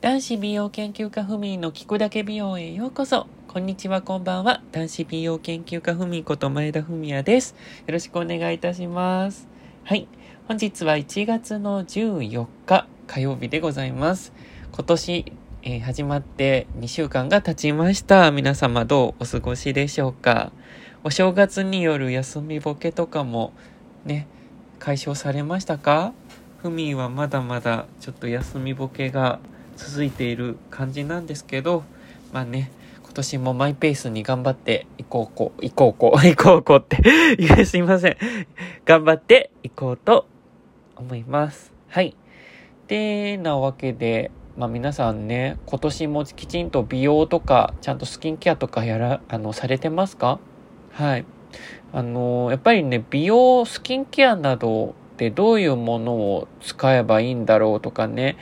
男子美容研究家ふみの聞くだけ美容へようこそ。こんにちは、こんばんは。男子美容研究家ふみこと前田文也です。よろしくお願いいたします。はい。本日は1月の14日火曜日でございます。今年、えー、始まって2週間が経ちました。皆様どうお過ごしでしょうかお正月による休みボケとかもね、解消されましたか？ふみはまだまだちょっと休みボケが続いている感じなんですけど、まあね、今年もマイペースに頑張っていこうこう、いこうこう、いこうこうっていや、すいません。頑張っていこうと思います。はい。で、なわけで、まあ皆さんね、今年もきちんと美容とか、ちゃんとスキンケアとかやら、あの、されてますか？はい。あの、やっぱりね、美容、スキンケアなどでどういうものを使えばいいんだろうとかね、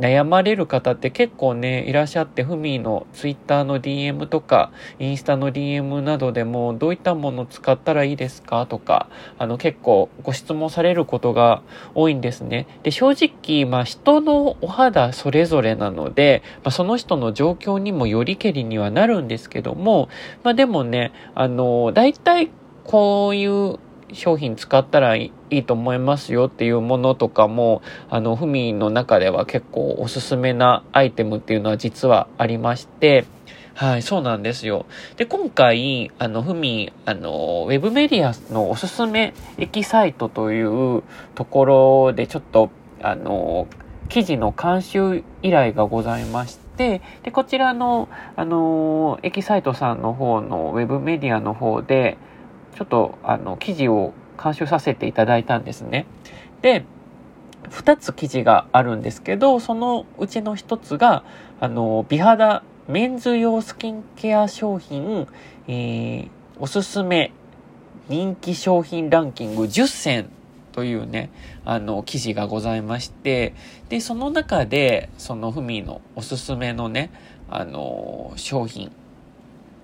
悩まれる方って結構ね、いらっしゃって、ふみのツイッターの DM とか、インスタの DM などでも、どういったもの使ったらいいですか？とか、あの結構ご質問されることが多いんですね。で、正直、まあ人のお肌それぞれなので、まあその人の状況にもよりけりにはなるんですけども、まあでもね、あの、大体こういう商品使ったらいいと思いますよっていうものとかも、あの、ふみの中では結構おすすめなアイテムっていうのは実はありまして、はい、そうなんですよ。で、今回、あの、ふみ、あの、ウェブメディアのおすすめ駅サイトというところでちょっと、あの、記事の監修依頼がございまして、で、こちらの、あの、駅サイトさんの方のウェブメディアの方で、ちょっとあの記事を監修させていただいたんですね。で、2つ記事があるんですけど、そのうちの1つが、あの、美肌メンズ用スキンケア商品、えー、おすすめ人気商品ランキング10選というね、あの、記事がございまして、で、その中で、そのふみのおすすめのね、あの、商品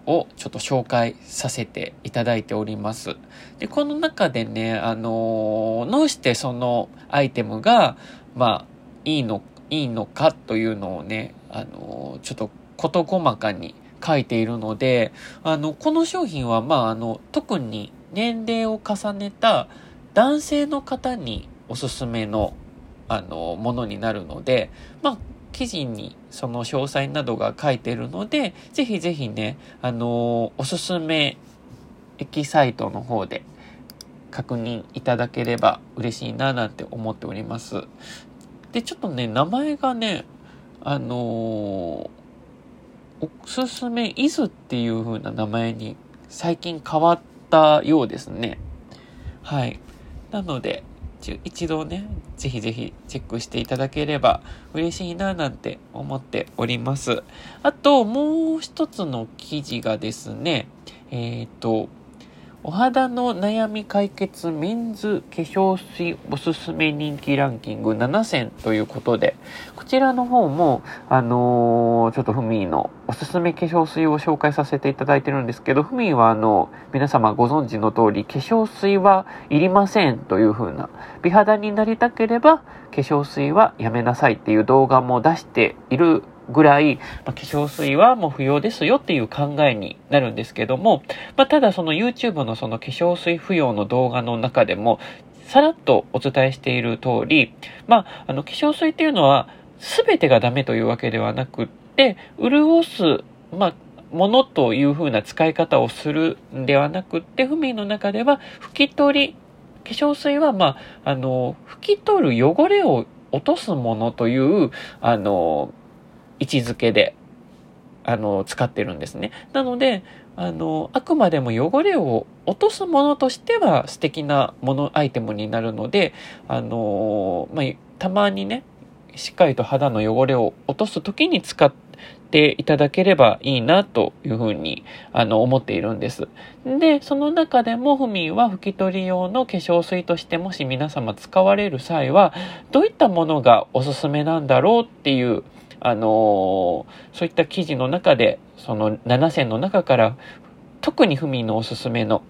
をちょっと紹介させていただいております。で、この中でね、あのどうしてそのアイテムが、まあ、いいの、いいのかというのをね、あのちょっと事細かに書いているので、あの、この商品は、まあ、あの、特に年齢を重ねた男性の方におすすめの、あの、ものになるので、まあ、記事にその詳細などが書いてるので、ぜひぜひね、あのー、おすすめ駅サイトの方で確認いただければ嬉しいななんて思っております。で、ちょっとね、名前がね、あのー、おすすめ伊豆っていう風な名前に最近変わったようですね。はい。なので、一度ね、ぜひぜひチェックしていただければ嬉しいななんて思っております。あと、もう一つの記事がですね、えっ、ー、と、お肌の悩み解決メンズ化粧水おすすめ人気ランキング7選ということで、こちらの方も、あのー、ちょっとふみのおすすめ化粧水を紹介させていただいてるんですけど、ふみはあの、皆様ご存知の通り、化粧水はいりませんという風な、美肌になりたければ化粧水はやめなさいっていう動画も出しているぐらい、まあ、化粧水はもう不要ですよっていう考えになるんですけども、まあ、ただその YouTube のその化粧水不要の動画の中でも、さらっとお伝えしている通り、まあ、あの、化粧水っていうのは、全てがダメというわけではなくって、潤す、まあ、ものという風な使い方をするんではなくって、ふみの中では、拭き取り、化粧水は、まあ、あの、拭き取る汚れを落とすものという、あの、位置づけで、あの、使ってるんですね。なので、あの、あくまでも汚れを落とすものとしては素敵なもの、アイテムになるので、あの、まあ、たまにね、しっかりと肌の汚れを落とす時に使っていただければいいなというふうにあの思っているんです。で、その中でもフミは拭き取り用の化粧水としてもし皆様使われる際はどういったものがおすすめなんだろうっていうあのそういった記事の中で、その7選の中から、特にふみのおすすめの、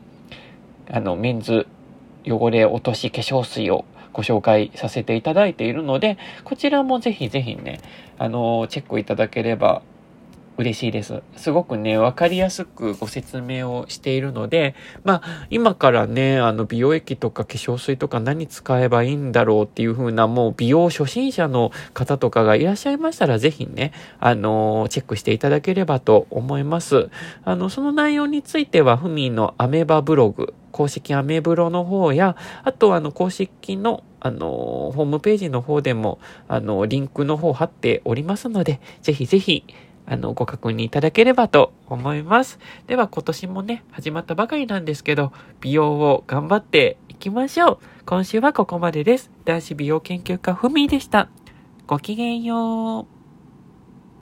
あの、メンズ汚れ落とし化粧水をご紹介させていただいているので、こちらもぜひぜひね、あの、チェックいただければ嬉しいです。すごくね、わかりやすくご説明をしているので、まあ、今からね、あの、美容液とか化粧水とか何使えばいいんだろうっていう風な、もう美容初心者の方とかがいらっしゃいましたら、ぜひね、あの、チェックしていただければと思います。あの、その内容については、ふみのアメバブログ、公式アメブロの方や、あとあの、公式のあの、ホームページの方でも、あの、リンクの方貼っておりますので、ぜひぜひ、あの、ご確認いただければと思います。では今年もね、始まったばかりなんですけど、美容を頑張っていきましょう。今週はここまでです。男子美容研究家ふみでした。ごきげんよう。